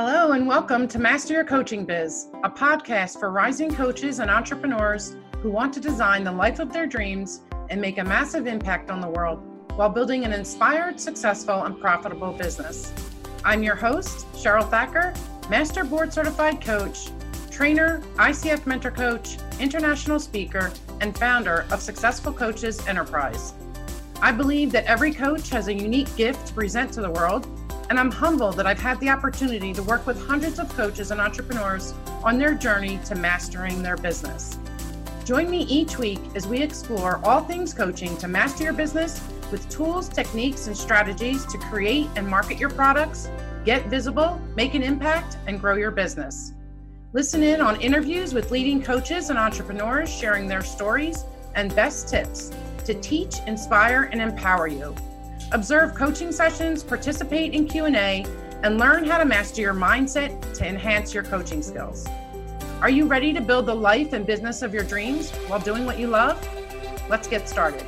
Hello, and welcome to Master Your Coaching Biz, a podcast for rising coaches and entrepreneurs who want to design the life of their dreams and make a massive impact on the world while building an inspired, successful, and profitable business. I'm your host, Cheryl Thacker, Master Board Certified Coach, trainer, ICF Mentor Coach, international speaker, and founder of Successful Coaches Enterprise. I believe that every coach has a unique gift to present to the world, and I'm humbled that I've had the opportunity to work with hundreds of coaches and entrepreneurs on their journey to mastering their business. Join me each week as we explore all things coaching to master your business with tools, techniques, and strategies to create and market your products, get visible, make an impact, and grow your business. Listen in on interviews with leading coaches and entrepreneurs sharing their stories and best tips to teach, inspire, and empower you. Observe coaching sessions, participate in Q&A, and learn how to master your mindset to enhance your coaching skills. Are you ready to build the life and business of your dreams while doing what you love? Let's get started.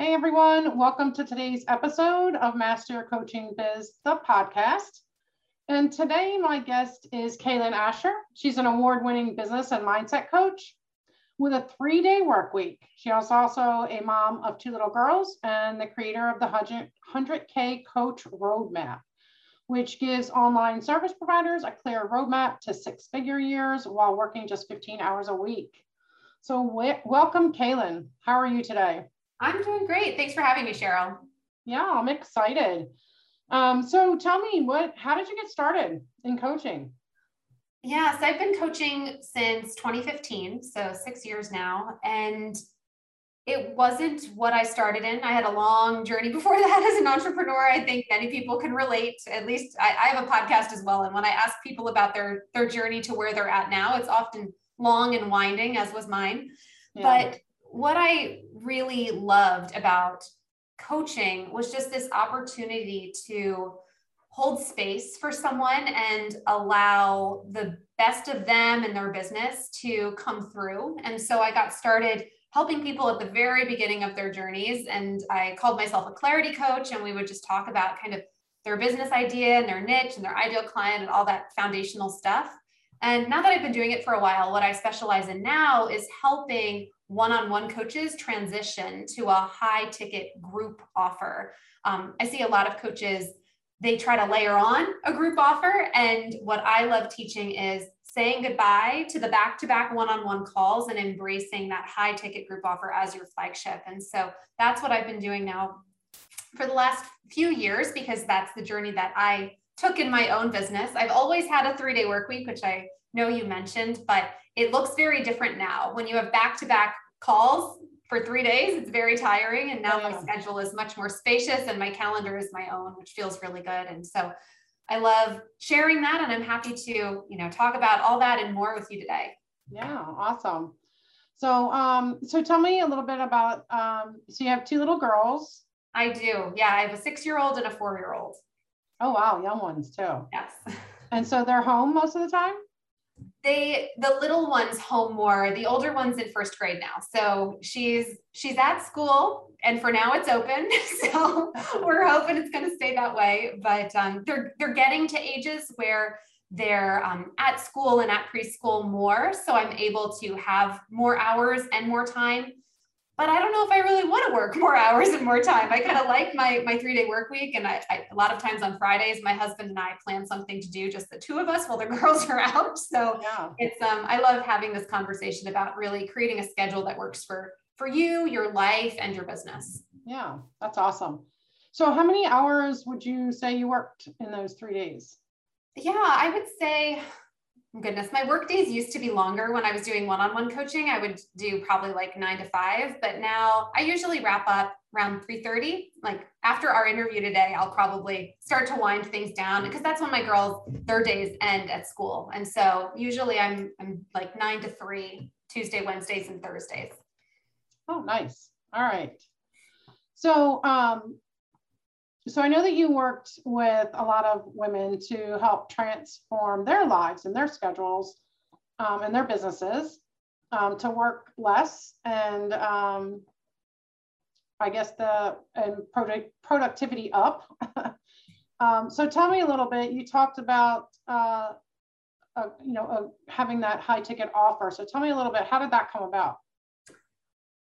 Hey everyone, welcome to today's episode of Master Coaching Biz, the podcast. And today my guest is Kaylin Asher. She's an award-winning business and mindset coach with a three-day work week. She is also a mom of two little girls and the creator of the 100K Coach Roadmap, which gives online service providers a clear roadmap to six-figure years while working just 15 hours a week. So welcome, Kaylin. How are you today? I'm doing great. Thanks for having me, Cheryl. Yeah, I'm excited. Um, so tell me what how did you get started in coaching? Yes, I've been coaching since 2015, so six years now. And it wasn't what I started in. I had a long journey before that as an entrepreneur. I think many people can relate. At least I, I have a podcast as well. And when I ask people about their their journey to where they're at now, it's often long and winding, as was mine. Yeah. But what I really loved about coaching was just this opportunity to hold space for someone and allow the best of them and their business to come through. And so I got started helping people at the very beginning of their journeys. And I called myself a clarity coach, and we would just talk about kind of their business idea and their niche and their ideal client and all that foundational stuff. And now that I've been doing it for a while, what I specialize in now is helping one-on-one coaches transition to a high ticket group offer. Um, I see a lot of coaches, they try to layer on a group offer. And what I love teaching is saying goodbye to the back-to-back one-on-one calls and embracing that high ticket group offer as your flagship. And so that's what I've been doing now for the last few years because that's the journey that I took in my own business. I've always had a three day work week, which I know you mentioned, but it looks very different now. When you have back to back calls for three days, it's very tiring. And now yeah. my schedule is much more spacious and my calendar is my own, which feels really good. And so I love sharing that. And I'm happy to, you know, talk about all that and more with you today. Yeah, awesome. So, um, so tell me a little bit about, um, so you have two little girls. I do. Yeah. I have a six year old and a four year old. Oh, wow. Young ones too. Yes. And so they're home most of the time? they the little one's home more the older one's in first grade now so she's she's at school and for now it's open so we're hoping it's going to stay that way but um, they're they're getting to ages where they're um, at school and at preschool more so i'm able to have more hours and more time but I don't know if I really want to work more hours and more time. I kind of like my my three day work week, and I, I, a lot of times on Fridays, my husband and I plan something to do, just the two of us, while the girls are out. So yeah. it's um I love having this conversation about really creating a schedule that works for for you, your life, and your business. Yeah, that's awesome. So how many hours would you say you worked in those three days? Yeah, I would say goodness my work days used to be longer when i was doing one-on-one coaching. I would do probably like nine to five but now i usually wrap up around 3.30 like after our interview today i'll probably start to wind things down because that's when my girls their days end at school. And so usually i'm i'm like nine to three tuesday wednesdays and thursdays. Oh nice. All right. So um so I know that you worked with a lot of women to help transform their lives and their schedules um, and their businesses. um, to work less and um, I guess the and product productivity up. um, so tell me a little bit. You talked about uh, you know having that high ticket offer. So tell me a little bit. How did that come about?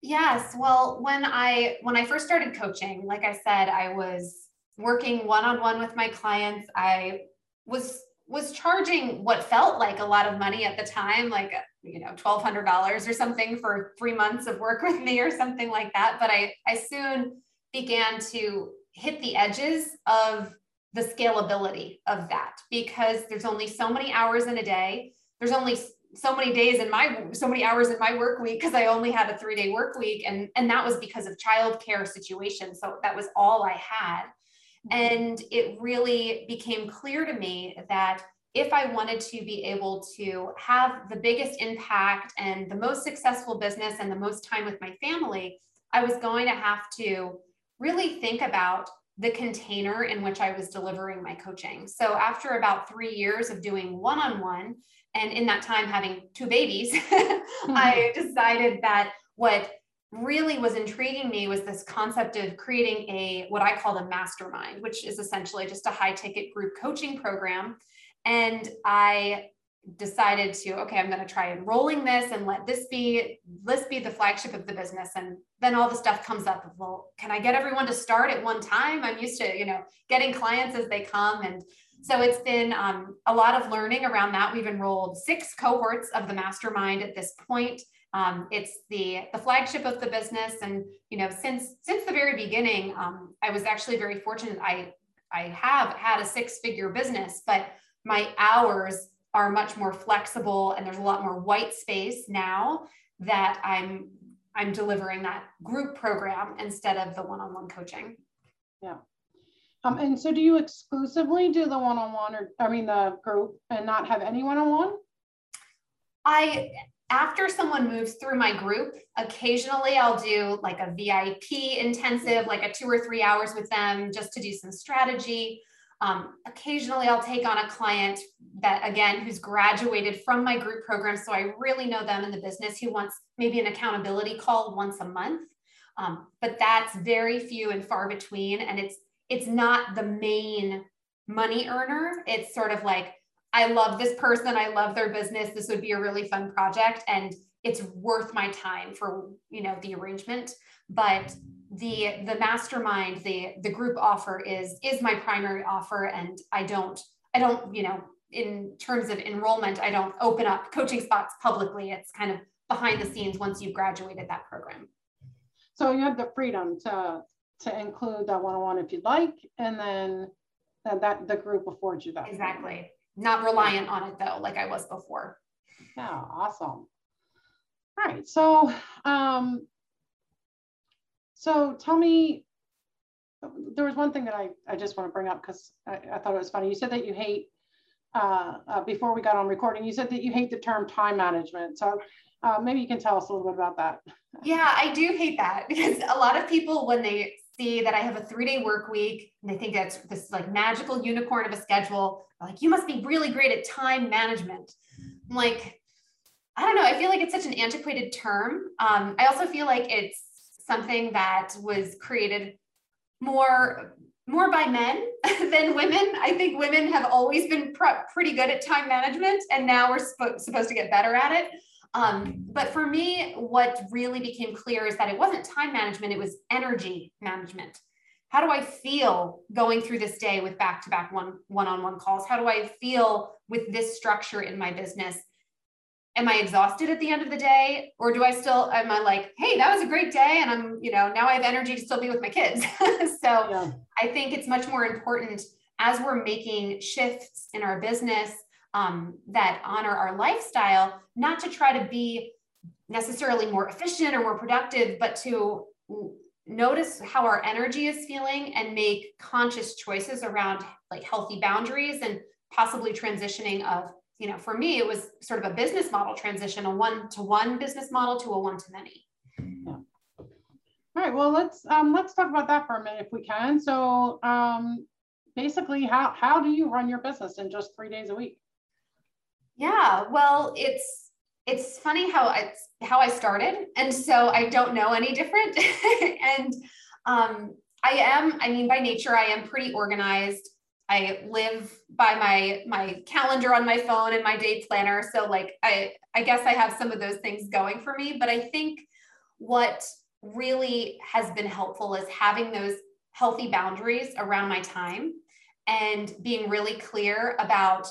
Yes. Well, when I when I first started coaching, like I said, I was working one on one with my clients. I was was charging what felt like a lot of money at the time, like you know, twelve hundred dollars or something for three months of work with me or something like that. But I I soon began to hit the edges of the scalability of that because there's only so many hours in a day. There's only so many days in my so many hours in my work week because I only had a three day work week and and that was because of childcare situation So that was all I had. And it really became clear to me that if I wanted to be able to have the biggest impact and the most successful business and the most time with my family, I was going to have to really think about the container in which I was delivering my coaching. So after about three years of doing one on one, and in that time having two babies, I mm-hmm. decided that what really was intriguing me was this concept of creating a what I call a mastermind, which is essentially just a high ticket group coaching program. And I decided to okay i'm going to try enrolling this and let this be this be the flagship of the business. And then all the stuff comes up well can i get everyone to start at one time? I'm used to you know getting clients as they come. And so it's been um, a lot of learning around that. We've enrolled six cohorts of the mastermind at this point um, it's the the flagship of the business. And you know since since the very beginning um, i was actually very fortunate. I i have had a six figure business but my hours are much more flexible and there's a lot more white space now that i'm i'm delivering that group program instead of the one-on-one coaching. Yeah. Um, and so do you exclusively do the one-on-one or i mean the group and not have any one-on-one? I after someone moves through my group, occasionally I'll do like a VIP intensive, like a two or three hours with them just to do some strategy. Um, occasionally I'll take on a client that, again, who's graduated from my group program. So I really know them in the business who wants maybe an accountability call once a month. Um, but that's very few and far between. And it's, it's not the main money earner. It's sort of like, I love this person. I love their business. This would be a really fun project. And it's worth my time for, you know, the arrangement. But the the mastermind, the the group offer is is my primary offer. And I don't, I don't, you know, in terms of enrollment, I don't open up coaching spots publicly. It's kind of behind the scenes once you've graduated that program. So you have the freedom to to include that one-on-one if you'd like, and then that, that the group affords you that. Exactly not reliant on it though, like I was before. Yeah, awesome. All right, so um, so tell me, there was one thing that I, I just want to bring up because I, I thought it was funny. You said that you hate, uh, uh, before we got on recording, you said that you hate the term time management. So uh, maybe you can tell us a little bit about that. Yeah, I do hate that because a lot of people, when they see that I have a three day work week and they think that's this like magical unicorn of a schedule. Like, you must be really great at time management. I'm like, I don't know. I feel like it's such an antiquated term. Um, I also feel like it's something that was created more more by men than women. I think women have always been pr- pretty good at time management, and now we're sp- supposed to get better at it. Um, but for me, what really became clear is that it wasn't time management, it was energy management. How do I feel going through this day with back to back one one on one calls? How do I feel with this structure in my business? Am I exhausted at the end of the day? Or do I still, am I like, hey, that was a great day. And I'm, you know, now I have energy to still be with my kids. so yeah. I think it's much more important as we're making shifts in our business um, that honor our lifestyle, not to try to be necessarily more efficient or more productive, but to notice how our energy is feeling and make conscious choices around like healthy boundaries and possibly transitioning of you know for me it was sort of a business model transition a one to one business model to a one to many yeah. all right well let's um, let's talk about that for a minute if we can. So um, basically how how do you run your business in just three days a week yeah, well, it's it's funny how I how I started, and so I don't know any different. and um, I am, I mean, by nature, I am pretty organized. I live by my my calendar on my phone and my day planner. So like I I guess I have some of those things going for me, but I think what really has been helpful is having those healthy boundaries around my time and being really clear about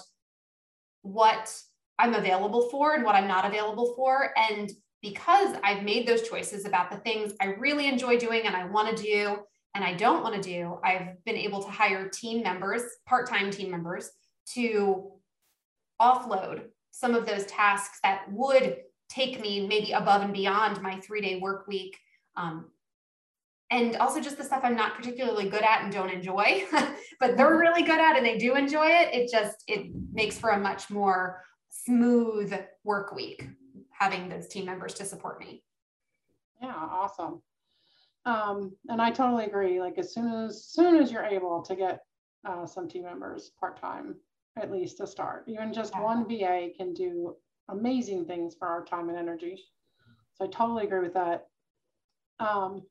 what I'm available for and what I'm not available for. And because I've made those choices about the things I really enjoy doing and I want to do and I don't want to do, I've been able to hire team members, part time team members, to offload some of those tasks that would take me maybe above and beyond my three day work week. Um, and also just the stuff I'm not particularly good at and don't enjoy, but they're mm-hmm. really good at and they do enjoy it. It just it makes for a much more smooth work week having those team members to support me. Yeah, awesome. Um, and I totally agree. Like as soon as soon as you're able to get uh, some team members part time, at least to start, even just yeah. one VA can do amazing things for our time and energy. So I totally agree with that. Um,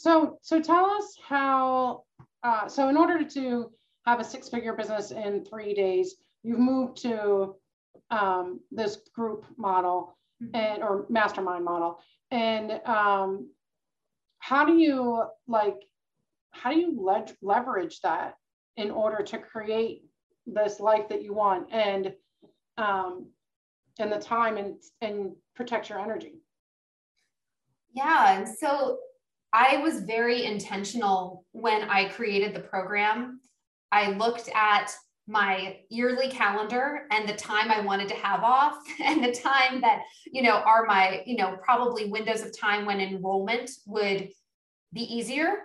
so, so tell us how, uh, so in order to have a six figure business in three days, you've moved to um, this group model mm-hmm. and, or mastermind model. And um, how do you like, how do you le- leverage that in order to create this life that you want and, um, and the time and, and protect your energy? Yeah. And so I was very intentional when I created the program. I looked at my yearly calendar and the time I wanted to have off and the time that, you know, are my, you know, probably windows of time when enrollment would be easier.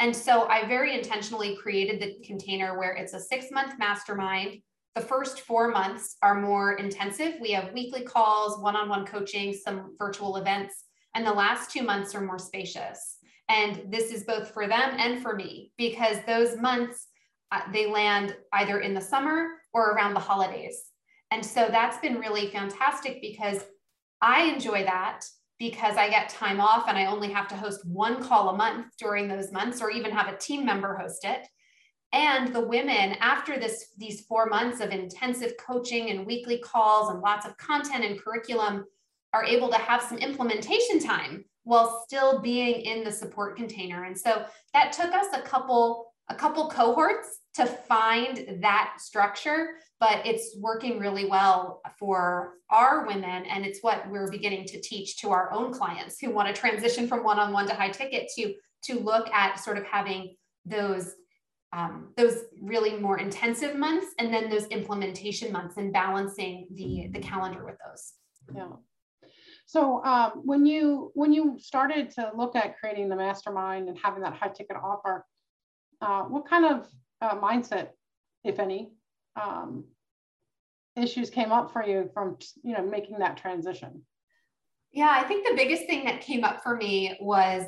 And so I very intentionally created the container where it's a six month mastermind. The first four months are more intensive. We have weekly calls, one on one coaching, some virtual events, and the last two months are more spacious. And this is both for them and for me because those months uh, they land either in the summer or around the holidays. And so that's been really fantastic because I enjoy that because I get time off and I only have to host one call a month during those months or even have a team member host it. And the women after this these 4 months of intensive coaching and weekly calls and lots of content and curriculum are able to have some implementation time while still being in the support container. And so that took us a couple a couple cohorts to find that structure, but it's working really well for our women and it's what we're beginning to teach to our own clients who want to transition from one-on-one to high ticket to to look at sort of having those um, those really more intensive months and then those implementation months and balancing the the calendar with those. Yeah. So um, when you when you started to look at creating the mastermind and having that high ticket offer, uh, what kind of uh, mindset, if any, um, issues came up for you from you know making that transition? Yeah, I think the biggest thing that came up for me was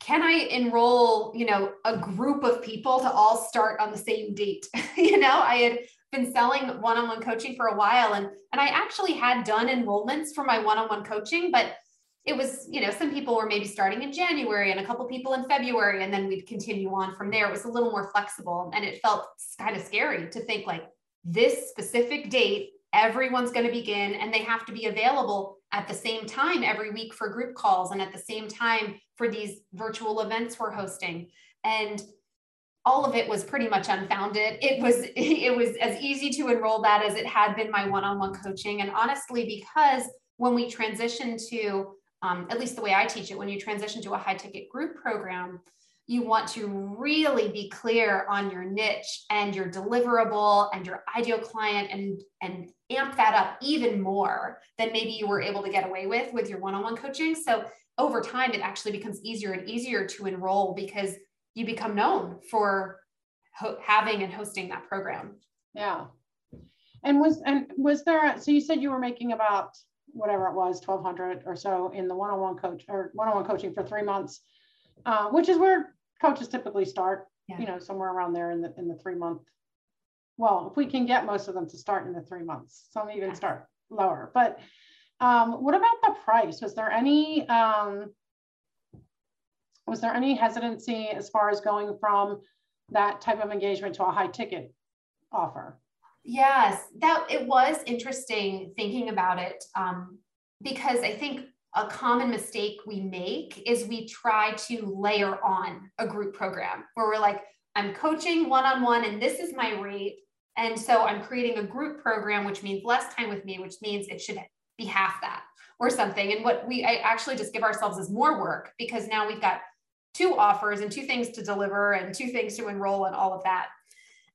can I enroll, you know, a group of people to all start on the same date? you know, I had been selling one-on-one coaching for a while and and I actually had done enrollments for my one-on-one coaching but it was you know some people were maybe starting in January and a couple people in February and then we'd continue on from there. It was a little more flexible and it felt kind of scary to think like this specific date everyone's going to begin and they have to be available at the same time every week for group calls and at the same time for these virtual events we're hosting. And all of it was pretty much unfounded. It was it was as easy to enroll that as it had been my one-on-one coaching. And honestly, because when we transition to um, at least the way I teach it, when you transition to a high ticket group program, you want to really be clear on your niche and your deliverable and your ideal client and and amp that up even more than maybe you were able to get away with with your one-on-one coaching. So over time, it actually becomes easier and easier to enroll because you become known for ho- having and hosting that program. Yeah. And was and was there so you said you were making about whatever it was 1200 or so in the one-on-one coach or one-on-one coaching for three months uh, which is where coaches typically start yeah. you know somewhere around there in the in the three month well if we can get most of them to start in the three months some even yeah. start lower but Um, what about the price? Was there any um, was there any hesitancy as far as going from that type of engagement to a high ticket offer? Yes, that it was interesting thinking about it um, because I think a common mistake we make is we try to layer on a group program where we're like, I'm coaching one on one and this is my rate. And so I'm creating a group program, which means less time with me, which means it should be half that or something. And what we I actually just give ourselves is more work because now we've got two offers and two things to deliver and two things to enroll and all of that.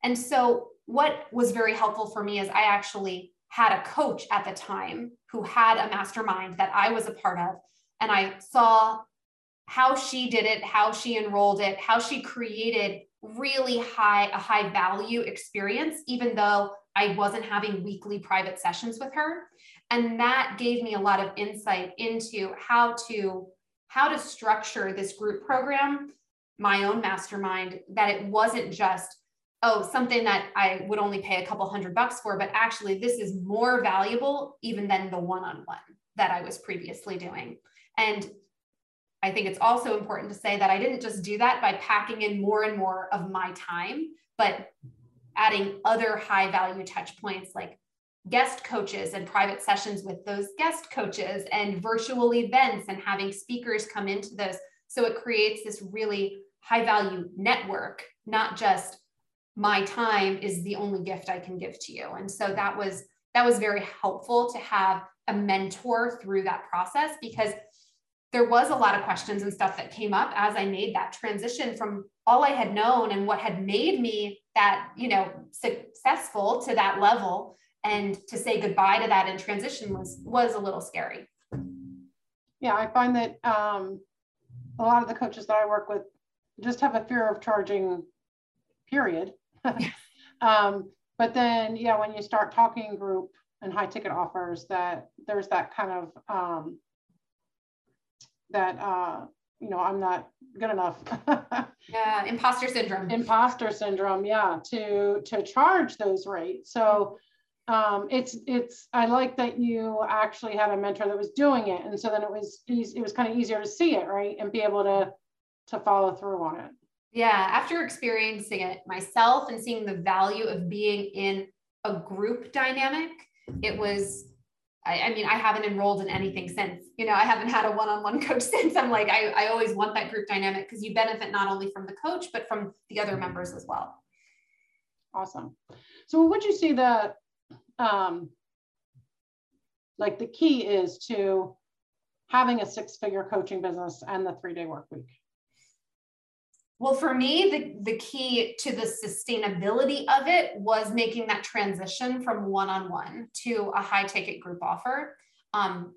And so what was very helpful for me is I actually had a coach at the time who had a mastermind that I was a part of. And I saw how she did it, how she enrolled it, how she created really high, a high value experience, even though I wasn't having weekly private sessions with her. And that gave me a lot of insight into how to how to structure this group program, my own mastermind, that it wasn't just oh, something that I would only pay a couple hundred bucks for, but actually this is more valuable even than the one-on-one that I was previously doing. And I think it's also important to say that I didn't just do that by packing in more and more of my time, but adding other high value touch points like guest coaches and private sessions with those guest coaches and virtual events and having speakers come into those. So it creates this really high value network, not just my time is the only gift I can give to you. And so that was that was very helpful to have a mentor through that process because there was a lot of questions and stuff that came up as I made that transition from all I had known and what had made me that, you know, successful to that level and to say goodbye to that and transition was was a little scary. Yeah, I find that um, a lot of the coaches that I work with just have a fear of charging period um, but then, yeah, when you start talking group and high ticket offers, that there's that kind of um, that uh, you know I'm not good enough. yeah, imposter syndrome. Imposter syndrome, yeah, to to charge those rates. So um, it's it's I like that you actually had a mentor that was doing it, and so then it was easy, it was kind of easier to see it, right, and be able to to follow through on it. Yeah, after experiencing it myself and seeing the value of being in a group dynamic, it was I, I, mean, I haven't enrolled in anything since. You know, I haven't had a one-on-one coach since. I'm like, I, I always want that group dynamic because you benefit not only from the coach, but from the other members as well. Awesome. So what would you see the um like the key is to having a six-figure coaching business and the three-day work week? Well, for me, the, the key to the sustainability of it was making that transition from one on one to a high ticket group offer. Um,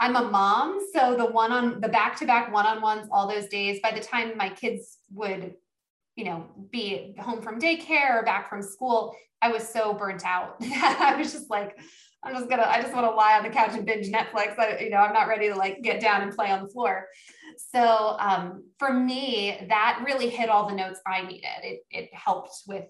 I'm a mom, so the one on the back to back one on ones all those days, by the time my kids would, you know, be home from daycare or back from school, I was so burnt out I was just like, I'm just gonna, I just want to lie on the couch and binge Netflix. I, you know, I'm not ready to like get down and play on the floor. So um, for me, that really hit all the notes I needed. It, it helped with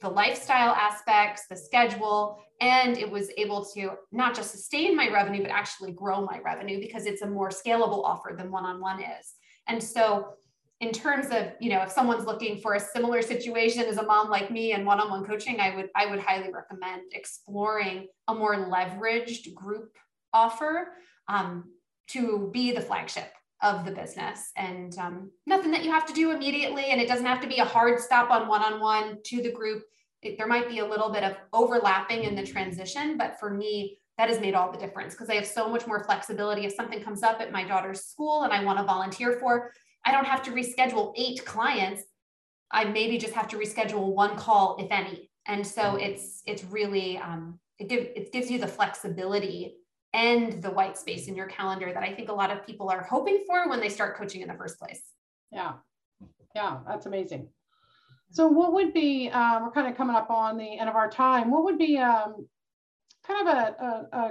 the lifestyle aspects, the schedule, and it was able to not just sustain my revenue, but actually grow my revenue because it's a more scalable offer than one-on-one is. And so in terms of, you know, if someone's looking for a similar situation as a mom like me and one-on-one coaching, I would I would highly recommend exploring a more leveraged group offer um, to be the flagship of the business. And um, nothing that you have to do immediately and it doesn't have to be a hard stop on one-on-one to the group. It, there might be a little bit of overlapping in the transition but for me that has made all the difference because i have so much more flexibility. If something comes up at my daughter's school and i want to volunteer for i don't have to reschedule eight clients i maybe just have to reschedule one call if any and so it's it's really um, it, give, it gives you the flexibility and the white space in your calendar that I think a lot of people are hoping for when they start coaching in the first place. Yeah. Yeah, that's amazing. So, what would be, um, we're kind of coming up on the end of our time, what would be um, kind of a, a, a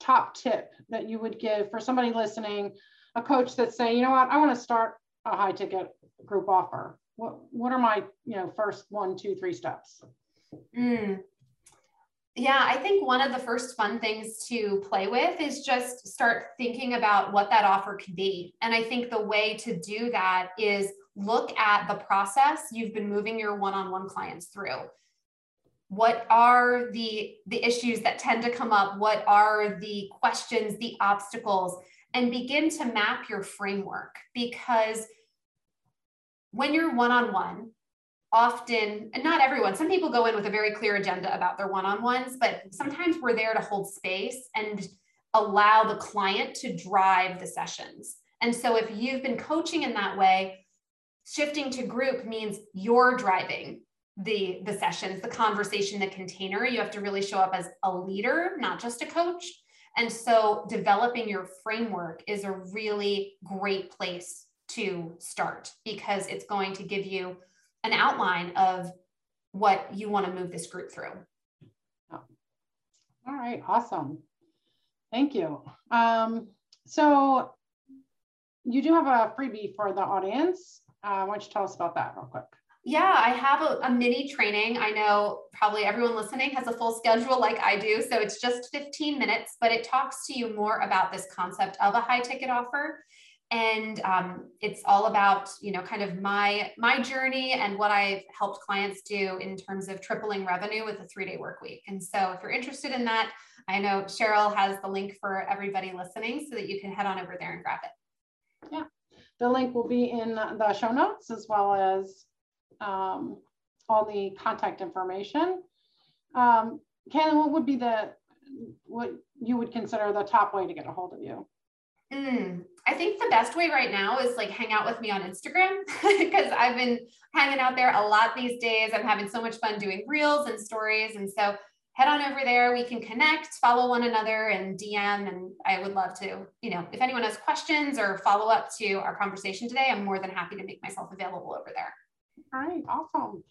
top tip that you would give for somebody listening, a coach that's saying, you know what, I want to start a high ticket group offer? What, what are my, you know, first one, two, three steps? Mm. Yeah, I think one of the first fun things to play with is just start thinking about what that offer could be. And I think the way to do that is look at the process you've been moving your one-on-one clients through. What are the the issues that tend to come up? What are the questions, the obstacles? And begin to map your framework because when you're one-on-one, often, and not everyone, some people go in with a very clear agenda about their one on ones, but sometimes we're there to hold space and allow the client to drive the sessions. And so if you've been coaching in that way, shifting to group means you're driving the the sessions the conversation the container you have to really show up as a leader not just a coach and so developing your framework is a really great place to start because it's going to give you an outline of what you want to move this group through. All right, awesome. Thank you. Um, so you do have a freebie for the audience. Uh, why don't you tell us about that real quick? Yeah, I have a, a, mini training. I know probably everyone listening has a full schedule like I do. So it's just 15 minutes, but it talks to you more about this concept of a high ticket offer and um, it's all about you know kind of my my journey and what i've helped clients do in terms of tripling revenue with a three day work week and so if you're interested in that i know cheryl has the link for everybody listening so that you can head on over there and grab it yeah the link will be in the show notes as well as um, all the contact information um, Kaylin, what would be the what you would consider the top way to get a hold of you Mm, I think the best way right now is like hang out with me on Instagram because I've been hanging out there a lot these days. I'm having so much fun doing reels and stories. And so head on over there. We can connect, follow one another, and DM. And I would love to, you know, if anyone has questions or follow up to our conversation today, I'm more than happy to make myself available over there. All right, awesome.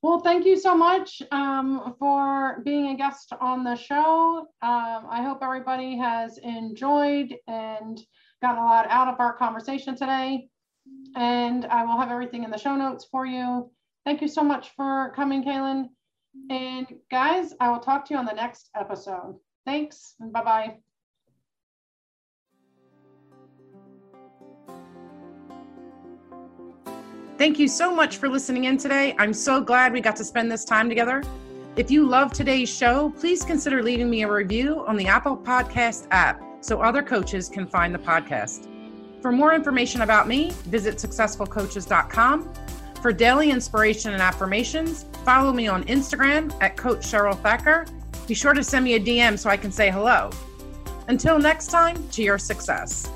Well, thank you so much um, for being a guest on the show. Um, I hope everybody has enjoyed and gotten a lot out of our conversation today. And I will have everything in the show notes for you. Thank you so much for coming, Kaylin. And guys, I will talk to you on the next episode. Thanks and bye-bye. Thank you so much for listening in today. I'm so glad we got to spend this time together. If you love today's show, please consider leaving me a review on the Apple Podcast app so other coaches can find the podcast. For more information about me, visit successfulcoaches.com. For daily inspiration and affirmations, follow me on Instagram at Coach Cheryl Thacker. Be sure to send me a DM so I can say hello. Until next time, to your success.